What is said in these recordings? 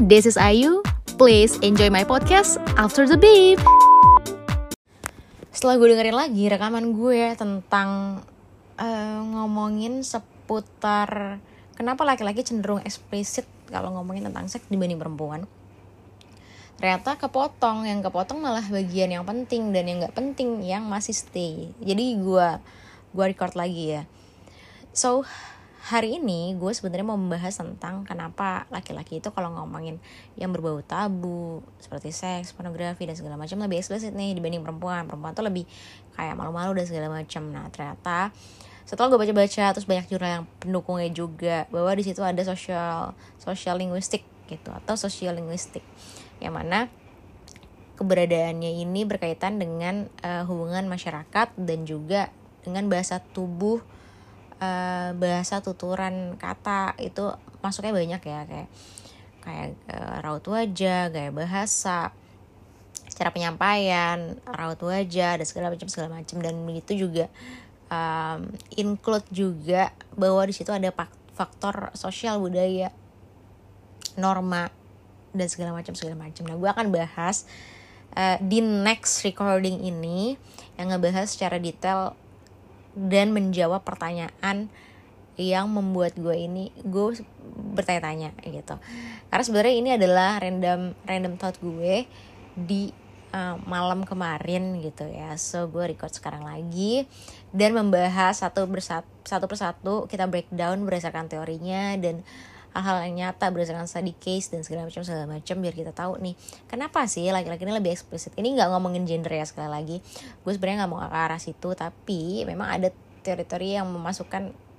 this is Ayu. Please enjoy my podcast after the beep. Setelah gue dengerin lagi rekaman gue tentang uh, ngomongin seputar kenapa laki-laki cenderung eksplisit kalau ngomongin tentang seks dibanding perempuan. Ternyata kepotong, yang kepotong malah bagian yang penting dan yang nggak penting yang masih stay. Jadi gue gue record lagi ya. So hari ini gue sebenarnya mau membahas tentang kenapa laki-laki itu kalau ngomongin yang berbau tabu seperti seks, pornografi dan segala macam lebih eksplisit nih dibanding perempuan. Perempuan tuh lebih kayak malu-malu dan segala macam. Nah ternyata setelah gue baca-baca terus banyak jurnal yang pendukungnya juga bahwa di situ ada social social linguistik gitu atau social linguistik yang mana keberadaannya ini berkaitan dengan uh, hubungan masyarakat dan juga dengan bahasa tubuh uh, bahasa tuturan kata itu masuknya banyak ya kayak kayak uh, raut wajah gaya bahasa cara penyampaian raut wajah dan segala macam segala macam. Dan itu juga um, include juga bahwa di situ ada faktor sosial budaya norma dan segala macam segala macam. Nah gue akan bahas uh, di next recording ini yang ngebahas secara detail dan menjawab pertanyaan yang membuat gue ini gue bertanya-tanya gitu. Karena sebenarnya ini adalah random random thought gue di uh, malam kemarin gitu ya. So gue record sekarang lagi dan membahas satu bersatu satu persatu kita breakdown berdasarkan teorinya dan hal-hal yang nyata berdasarkan study case dan segala macam segala macam biar kita tahu nih kenapa sih laki-laki ini lebih eksplisit ini nggak ngomongin gender ya sekali lagi gue sebenarnya nggak mau ke arah situ tapi memang ada teori-teori yang memasukkan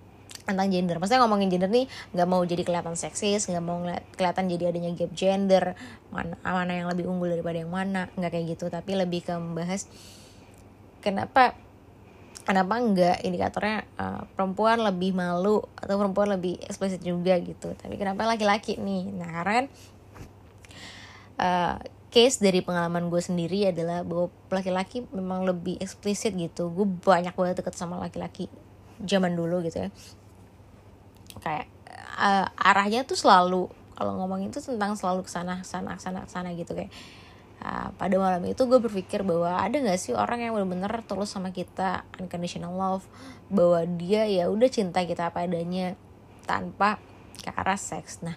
tentang gender. Maksudnya ngomongin gender nih nggak mau jadi kelihatan seksis, nggak mau kelihatan jadi adanya gap gender, mana mana yang lebih unggul daripada yang mana, nggak kayak gitu. Tapi lebih ke membahas kenapa kenapa enggak indikatornya uh, perempuan lebih malu atau perempuan lebih eksplisit juga gitu. Tapi kenapa laki-laki nih? Nah karena uh, case dari pengalaman gue sendiri adalah bahwa laki-laki memang lebih eksplisit gitu. Gue banyak banget deket sama laki-laki zaman dulu gitu ya. Kayak uh, arahnya tuh selalu kalau ngomongin tuh tentang selalu ke sana ke sana ke sana ke sana gitu kayak Nah, pada malam itu gue berpikir bahwa ada gak sih orang yang benar-benar tulus sama kita unconditional love? Bahwa dia ya udah cinta kita apa adanya tanpa ke arah seks. Nah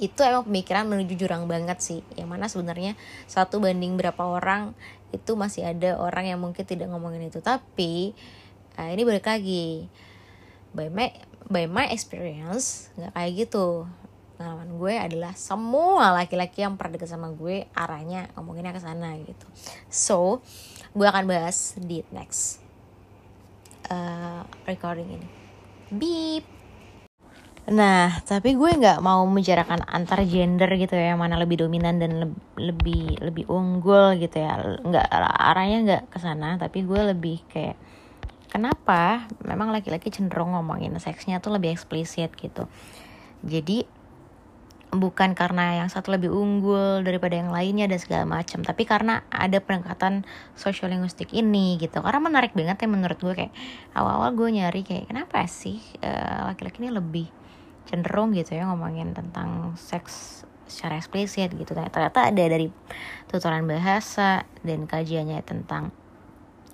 itu emang pemikiran menuju jurang banget sih. Yang mana sebenarnya satu banding berapa orang itu masih ada orang yang mungkin tidak ngomongin itu. Tapi nah ini balik lagi. By my by my experience nggak kayak gitu pengalaman gue adalah semua laki-laki yang pernah deket sama gue arahnya ngomonginnya ke sana gitu so gue akan bahas di next uh, recording ini beep Nah, tapi gue nggak mau membicarakan antar gender gitu ya, mana lebih dominan dan le lebih lebih unggul gitu ya. Nggak arahnya nggak ke sana, tapi gue lebih kayak kenapa memang laki-laki cenderung ngomongin seksnya tuh lebih eksplisit gitu. Jadi bukan karena yang satu lebih unggul daripada yang lainnya dan segala macam tapi karena ada pendekatan linguistik ini gitu. Karena menarik banget ya menurut gue kayak awal-awal gue nyari kayak kenapa sih uh, laki-laki ini lebih cenderung gitu ya ngomongin tentang seks secara eksplisit gitu. Ternyata ada dari tutoran bahasa dan kajiannya tentang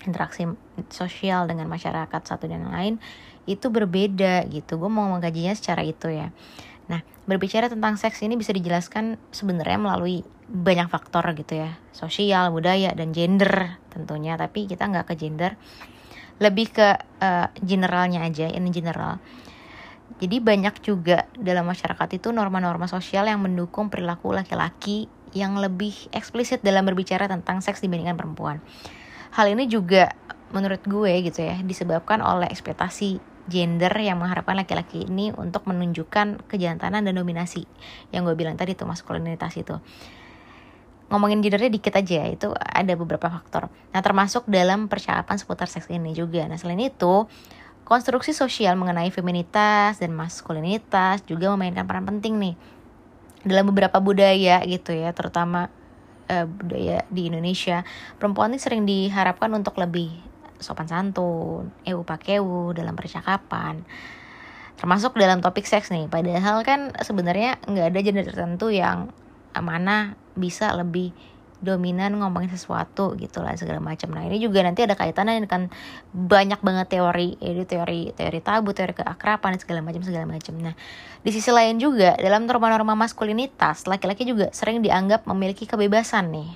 interaksi sosial dengan masyarakat satu dan lain itu berbeda gitu. Gue mau mengkajinya secara itu ya Nah, berbicara tentang seks ini bisa dijelaskan sebenarnya melalui banyak faktor gitu ya, sosial, budaya, dan gender tentunya. Tapi kita nggak ke gender, lebih ke uh, generalnya aja, ini general. Jadi banyak juga dalam masyarakat itu norma-norma sosial yang mendukung perilaku laki-laki yang lebih eksplisit dalam berbicara tentang seks dibandingkan perempuan. Hal ini juga menurut gue gitu ya disebabkan oleh ekspektasi gender yang mengharapkan laki-laki ini untuk menunjukkan kejantanan dan dominasi yang gue bilang tadi tuh maskulinitas itu. Ngomongin gendernya dikit aja itu ada beberapa faktor. Nah termasuk dalam percakapan seputar seks ini juga. Nah selain itu konstruksi sosial mengenai feminitas dan maskulinitas juga memainkan peran penting nih. Dalam beberapa budaya gitu ya terutama uh, budaya di Indonesia perempuan ini sering diharapkan untuk lebih sopan santun, eu pakewu dalam percakapan. termasuk dalam topik seks nih padahal kan sebenarnya nggak ada gender tertentu yang mana bisa lebih dominan ngomongin sesuatu gitu lah segala macam. Nah ini juga nanti ada kaitannya dengan banyak banget teori, jadi teori teori tabu, teori keakraban segala macam segala macam. Nah di sisi lain juga dalam norma-norma maskulinitas laki-laki juga sering dianggap memiliki kebebasan nih.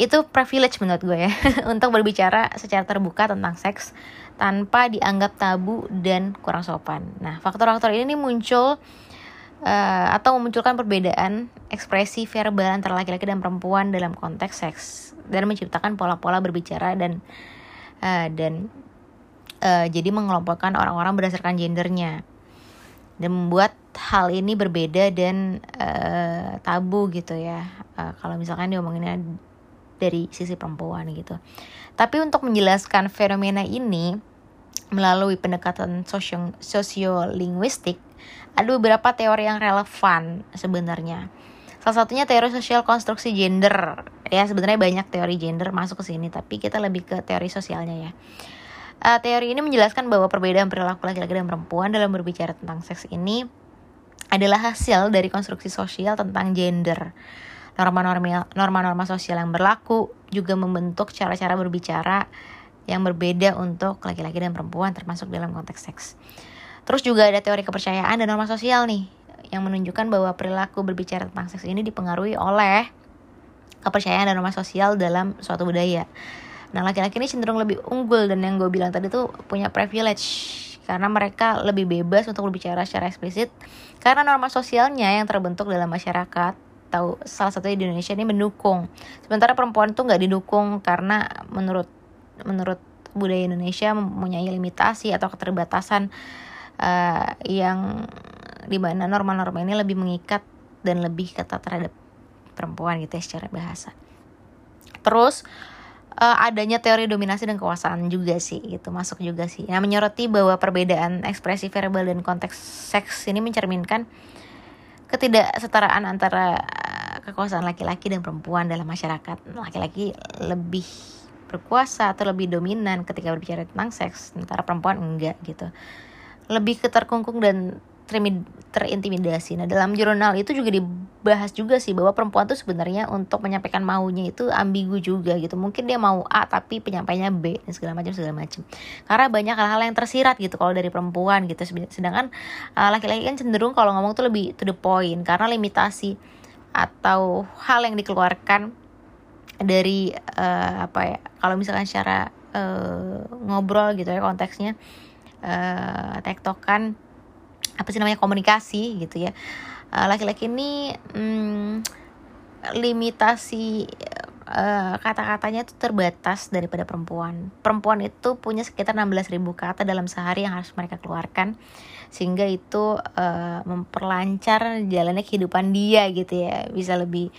Itu privilege menurut gue ya. Untuk berbicara secara terbuka tentang seks tanpa dianggap tabu dan kurang sopan. Nah faktor-faktor ini muncul uh, atau memunculkan perbedaan ekspresi verbal antara laki-laki dan perempuan dalam konteks seks dan menciptakan pola-pola berbicara dan uh, dan uh, jadi mengelompokkan orang-orang berdasarkan gendernya. Dan membuat hal ini berbeda dan uh, tabu gitu ya. Uh, kalau misalkan diomonginnya dari sisi perempuan gitu tapi untuk menjelaskan fenomena ini melalui pendekatan sosio sosiolinguistik ada beberapa teori yang relevan sebenarnya. Salah satunya teori sosial konstruksi gender. Ya, sebenarnya banyak teori gender masuk ke sini, tapi kita lebih ke teori sosialnya ya. Uh, teori ini menjelaskan bahwa perbedaan perilaku laki-laki dan perempuan dalam berbicara tentang seks ini adalah hasil dari konstruksi sosial tentang gender. Norma-norma sosial yang berlaku juga membentuk cara-cara berbicara yang berbeda untuk laki-laki dan perempuan termasuk dalam konteks seks. Terus juga ada teori kepercayaan dan norma sosial nih yang menunjukkan bahwa perilaku berbicara tentang seks ini dipengaruhi oleh kepercayaan dan norma sosial dalam suatu budaya. Nah, laki-laki ini cenderung lebih unggul dan yang gue bilang tadi tuh punya privilege karena mereka lebih bebas untuk berbicara secara eksplisit karena norma sosialnya yang terbentuk dalam masyarakat tahu salah satunya di Indonesia ini mendukung. Sementara perempuan tuh nggak didukung karena menurut menurut budaya Indonesia mempunyai limitasi atau keterbatasan uh, yang di mana norma-norma ini lebih mengikat dan lebih ketat terhadap perempuan gitu ya secara bahasa. Terus uh, adanya teori dominasi dan kekuasaan juga sih gitu masuk juga sih. Nah menyoroti bahwa perbedaan ekspresi verbal dan konteks seks ini mencerminkan ketidaksetaraan antara eh, kekuasaan laki-laki dan perempuan dalam masyarakat. Laki-laki lebih berkuasa atau lebih dominan ketika berbicara tentang seks, sementara perempuan enggak gitu lebih keterkungkung dan terintimidasi. Nah, dalam jurnal itu juga dibahas juga sih bahwa perempuan tuh sebenarnya untuk menyampaikan maunya itu ambigu juga gitu. Mungkin dia mau A tapi penyampainya B dan segala macam segala macam. Karena banyak hal-hal yang tersirat gitu kalau dari perempuan gitu. Sedangkan uh, laki-laki kan cenderung kalau ngomong tuh lebih to the point karena limitasi atau hal yang dikeluarkan dari uh, apa ya? Kalau misalkan secara uh, ngobrol gitu ya konteksnya uh, tektokan apa sih namanya komunikasi gitu ya uh, laki-laki ini hmm, limitasi uh, kata-katanya itu terbatas daripada perempuan. Perempuan itu punya sekitar 16.000 kata dalam sehari yang harus mereka keluarkan sehingga itu uh, memperlancar jalannya kehidupan dia gitu ya. Bisa lebih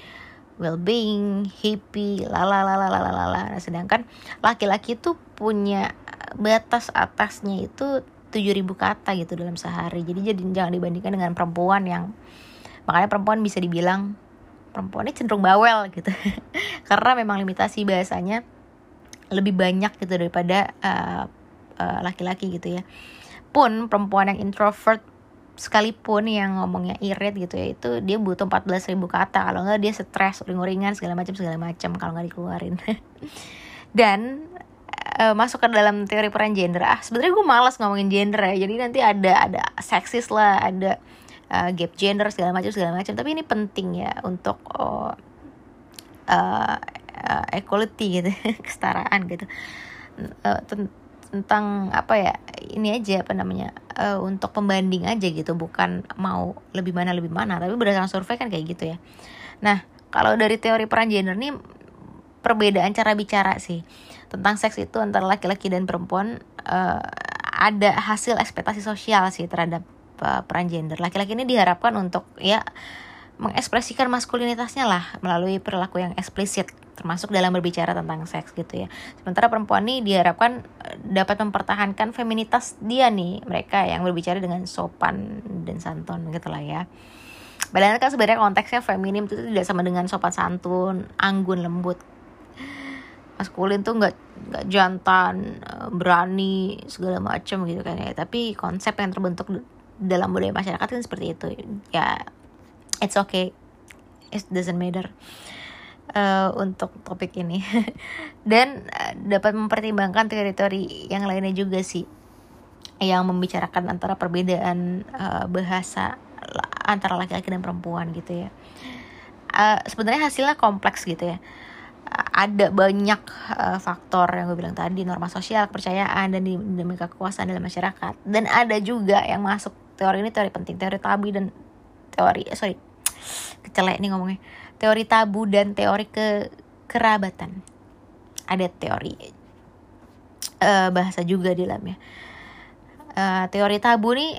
well-being, happy, lala Sedangkan laki-laki itu punya batas atasnya itu 7000 kata gitu dalam sehari. Jadi jadi jangan dibandingkan dengan perempuan yang makanya perempuan bisa dibilang perempuan ini cenderung bawel gitu. Karena memang limitasi bahasanya lebih banyak gitu daripada uh, uh, laki-laki gitu ya. Pun perempuan yang introvert sekalipun yang ngomongnya irit gitu ya itu dia butuh 14 ribu kata. Kalau nggak dia stres uring-uringan segala macam segala macam kalau nggak dikeluarin. Dan uh, masuk ke dalam teori peran gender. Ah sebenarnya gue malas ngomongin gender ya. Jadi nanti ada ada seksis lah ada uh, gap gender segala macam segala macam. Tapi ini penting ya untuk uh, uh, equality gitu kesetaraan gitu. Uh, tentang apa ya ini aja apa namanya uh, untuk pembanding aja gitu. Bukan mau lebih mana lebih mana. Tapi berdasarkan survei kan kayak gitu ya. Nah kalau dari teori peran gender nih perbedaan cara bicara sih tentang seks itu antara laki-laki dan perempuan uh, ada hasil ekspektasi sosial sih terhadap uh, peran gender. Laki-laki ini diharapkan untuk ya mengekspresikan maskulinitasnya lah melalui perilaku yang eksplisit termasuk dalam berbicara tentang seks gitu ya. Sementara perempuan ini diharapkan eh, dapat mempertahankan feminitas dia nih, mereka yang berbicara dengan sopan dan santun gitu lah ya. Padahal kan sebenarnya konteksnya feminim itu tidak sama dengan sopan santun, anggun, lembut maskulin tuh nggak nggak jantan eh, berani segala macam gitu kan ya. Tapi konsep yang terbentuk dalam budaya masyarakat kan seperti itu. Ya it's okay. It doesn't matter uh, untuk topik ini. Dan uh, dapat mempertimbangkan teori-teori yang lainnya juga sih yang membicarakan antara perbedaan uh, bahasa antara laki-laki dan perempuan gitu ya. Uh, sebenarnya hasilnya kompleks gitu ya ada banyak uh, faktor yang gue bilang tadi norma sosial kepercayaan dan dinamika kekuasaan dalam masyarakat. Dan ada juga yang masuk teori ini teori penting teori tabu dan teori eh, sorry kecelek nih ngomongnya. Teori tabu dan teori ke kerabatan. Ada teori uh, bahasa juga di dalamnya. Uh, teori tabu nih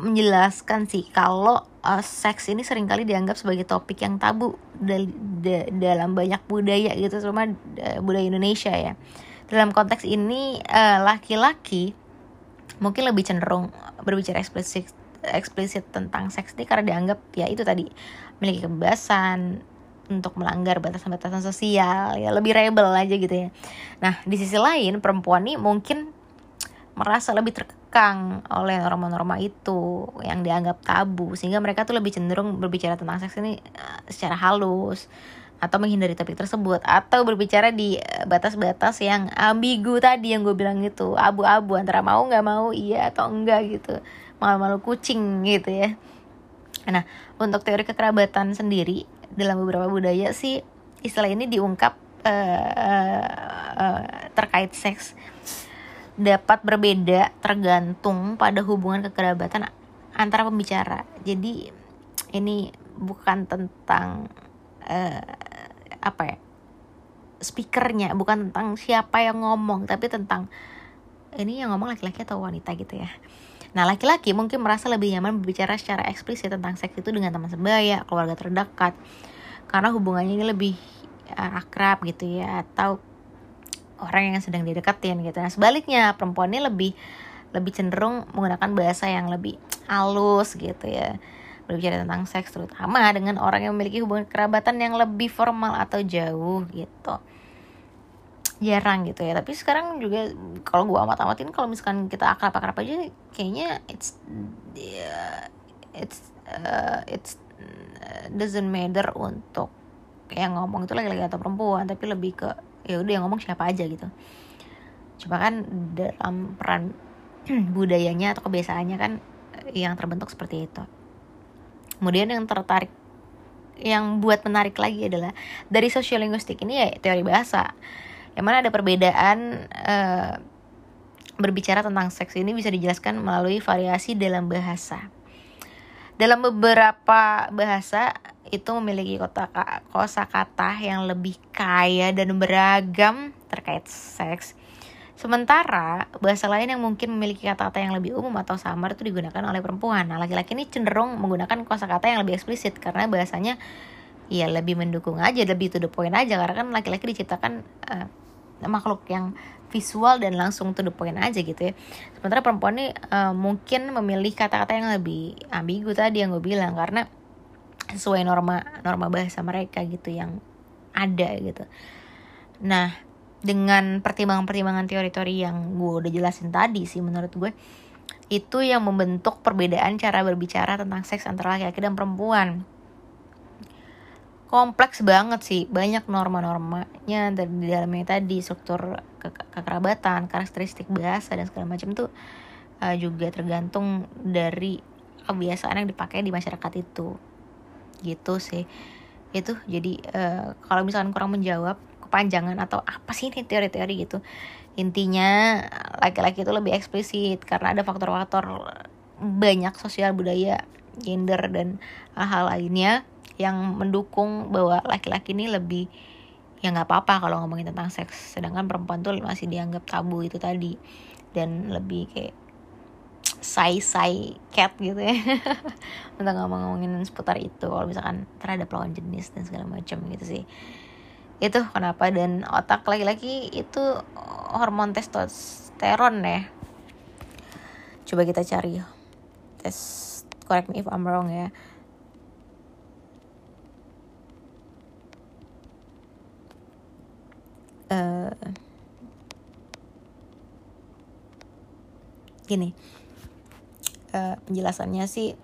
menjelaskan sih kalau uh, seks ini sering kali dianggap sebagai topik yang tabu dal da dalam banyak budaya gitu terutama uh, budaya Indonesia ya. Dalam konteks ini eh, laki-laki uh, mungkin lebih cenderung berbicara eksplisit eksplisit tentang seks ini karena dianggap ya itu tadi memiliki kebebasan untuk melanggar batasan-batasan sosial ya lebih rebel aja gitu ya. Nah di sisi lain perempuan nih mungkin merasa lebih terkekang oleh norma-norma itu yang dianggap tabu. Sehingga mereka tuh lebih cenderung berbicara tentang seks ini uh, secara halus atau menghindari topik tersebut. Atau berbicara di eh, batas-batas yang ambigu tadi yang gue bilang itu. Abu-abu antara mau nggak mau iya atau enggak gitu. Malu-malu kucing gitu ya. Nah untuk teori kekerabatan sendiri dalam beberapa budaya sih istilah ini diungkap uh, uh, uh, terkait seks dapat berbeda tergantung pada hubungan kekerabatan antara pembicara. Jadi ini bukan tentang uh, apa ya speakernya, bukan tentang siapa yang ngomong, tapi tentang ini yang ngomong laki-laki atau wanita gitu ya. Nah laki-laki mungkin merasa lebih nyaman berbicara secara eksplisit tentang seks itu dengan teman sebaya, keluarga terdekat, karena hubungannya ini lebih uh, akrab gitu ya, atau orang yang sedang dideketin gitu. Nah sebaliknya perempuan ini lebih lebih cenderung menggunakan bahasa yang lebih halus gitu ya. Berbicara tentang seks terutama dengan orang yang memiliki hubungan kerabatan yang lebih formal atau jauh gitu. Jarang gitu ya. Tapi sekarang juga kalau gua amat amatin kalau misalkan kita akrab akrab aja kayaknya it's yeah, it's uh, it's uh, doesn't matter untuk yang ngomong itu lagi-lagi atau perempuan. Tapi lebih ke ya udah yang ngomong siapa aja gitu. Cuma kan dalam peran budayanya atau kebiasaannya kan yang terbentuk seperti itu. Kemudian yang tertarik yang buat menarik lagi adalah dari sosiolinguistik ini ya teori bahasa. Yang mana ada perbedaan uh, berbicara tentang seks ini bisa dijelaskan melalui variasi dalam bahasa dalam beberapa bahasa itu memiliki kosa kata yang lebih kaya dan beragam terkait seks. Sementara bahasa lain yang mungkin memiliki kata-kata yang lebih umum atau samar itu digunakan oleh perempuan. Nah, laki-laki ini cenderung menggunakan kosakata yang lebih eksplisit karena bahasanya ya lebih mendukung aja, lebih to the point aja karena kan laki-laki diciptakan uh, makhluk yang visual dan langsung to the point aja gitu ya. Sementara perempuan ini uh, mungkin memilih kata-kata yang lebih ambigu tadi yang gue bilang karena sesuai norma norma bahasa mereka gitu yang ada gitu nah dengan pertimbangan-pertimbangan teori-teori yang gue udah jelasin tadi sih menurut gue itu yang membentuk perbedaan cara berbicara tentang seks antara laki-laki dan perempuan kompleks banget sih banyak norma-normanya dari dalamnya tadi struktur kekerabatan karakteristik bahasa dan segala macam tuh uh, juga tergantung dari kebiasaan yang dipakai di masyarakat itu. Gitu sih. Itu jadi uh, kalau misalkan kurang menjawab kepanjangan atau apa sih ini teori-teori gitu intinya laki-laki itu lebih eksplisit karena ada faktor-faktor banyak sosial budaya gender dan hal-hal lainnya yang mendukung bahwa laki-laki ini lebih ya nggak apa-apa kalau ngomongin tentang seks. Sedangkan perempuan tuh masih dianggap tabu itu tadi. Dan lebih kayak say say cat gitu ya. Untuk ngomong-ngomongin seputar itu. Kalau misalkan terhadap lawan jenis dan segala macam gitu sih. Itu kenapa. Dan otak laki-laki itu hormon testosteron ya. Coba kita cari. Tes correct me if I'm wrong ya uh, gini. Uh, penjelasannya sih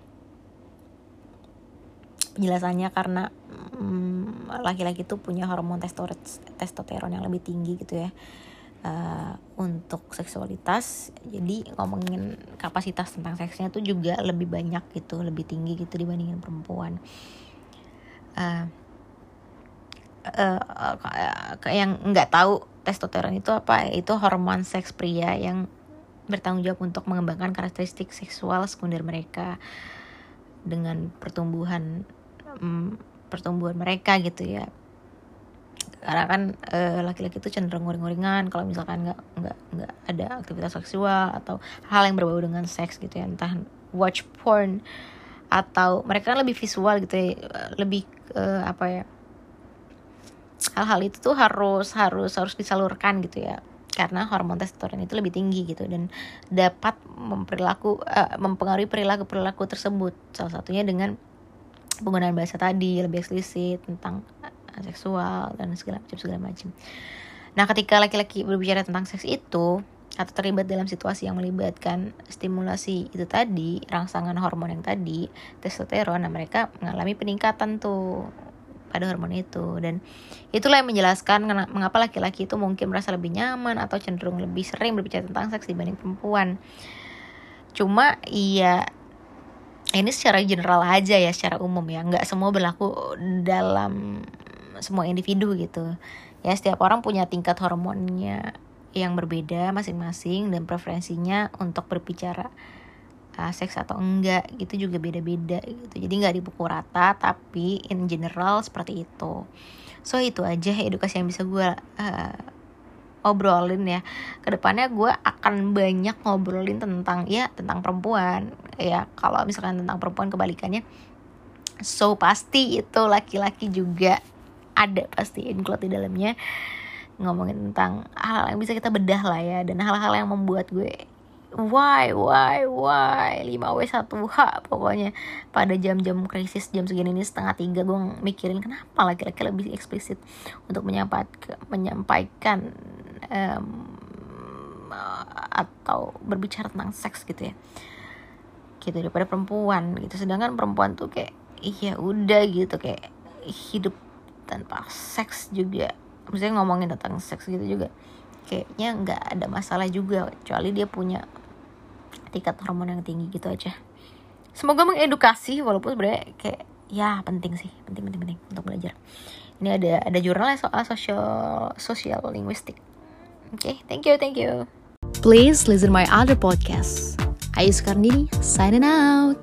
penjelasannya karena laki-laki um, tuh punya hormon testosteron yang lebih tinggi gitu ya. Uh, untuk seksualitas jadi ngomongin kapasitas tentang seksnya tuh juga lebih banyak gitu lebih tinggi gitu dibandingin perempuan uh, yang nggak tahu testosteron itu apa itu hormon seks pria yang bertanggung jawab untuk mengembangkan karakteristik seksual sekunder mereka dengan pertumbuhan um, pertumbuhan mereka gitu ya. Karena kan eh, laki-laki itu cenderung nguring-nguringan kalau misalkan nggak nggak nggak ada aktivitas seksual atau hal yang berbau dengan seks gitu ya entah watch porn atau mereka kan lebih visual gitu ya lebih uh, apa ya hal-hal itu tuh harus harus harus disalurkan gitu ya. Karena hormon testosteron itu lebih tinggi gitu dan dapat memperilaku uh, mempengaruhi perilaku perilaku tersebut. Salah satunya dengan penggunaan bahasa tadi lebih eksplisit tentang uh, seksual dan segala macam segala macam. Nah ketika laki-laki berbicara tentang seks itu atau terlibat dalam situasi yang melibatkan stimulasi itu tadi, rangsangan hormon yang tadi, testosteron, nah mereka mengalami peningkatan tuh pada hormon itu. Dan itulah yang menjelaskan mengapa laki-laki itu mungkin merasa lebih nyaman atau cenderung lebih sering berbicara tentang seks dibanding perempuan. Cuma iya ini secara general aja ya secara umum ya. Nggak semua berlaku dalam semua individu gitu. Ya setiap orang punya tingkat hormonnya yang berbeda masing-masing dan preferensinya untuk berbicara uh, seks atau enggak gitu juga beda-beda gitu. Jadi nggak dipukul rata tapi in general seperti itu. So itu aja edukasi yang bisa gue uh, obrolin ya. Ke depannya gue akan banyak ngobrolin tentang ya tentang perempuan. Ya kalau misalkan tentang perempuan kebalikannya so pasti itu laki-laki juga ada pasti include di dalamnya ngomongin tentang hal, hal yang bisa kita bedah lah ya dan hal-hal yang membuat gue why why why? 5W1H pokoknya. Pada jam-jam krisis jam segini ini setengah tiga gue mikirin kenapa laki-laki lebih eksplisit untuk menyampaikan menyampaikan um, atau berbicara tentang seks gitu ya. Gitu daripada perempuan gitu. Sedangkan perempuan tuh kayak iya udah gitu. Kayak hidup tanpa seks juga. Maksudnya ngomongin tentang seks gitu juga. Kayaknya nggak ada masalah juga kecuali dia punya tingkat hormon yang tinggi gitu aja. Semoga mengedukasi walaupun sebenarnya kayak ya penting sih. Penting penting penting untuk belajar. Ini ada ada jurnalnya soal sosial sosial linguistik. Oke okay, thank you thank you. Please listen my other podcast Ayu Skarnini signing out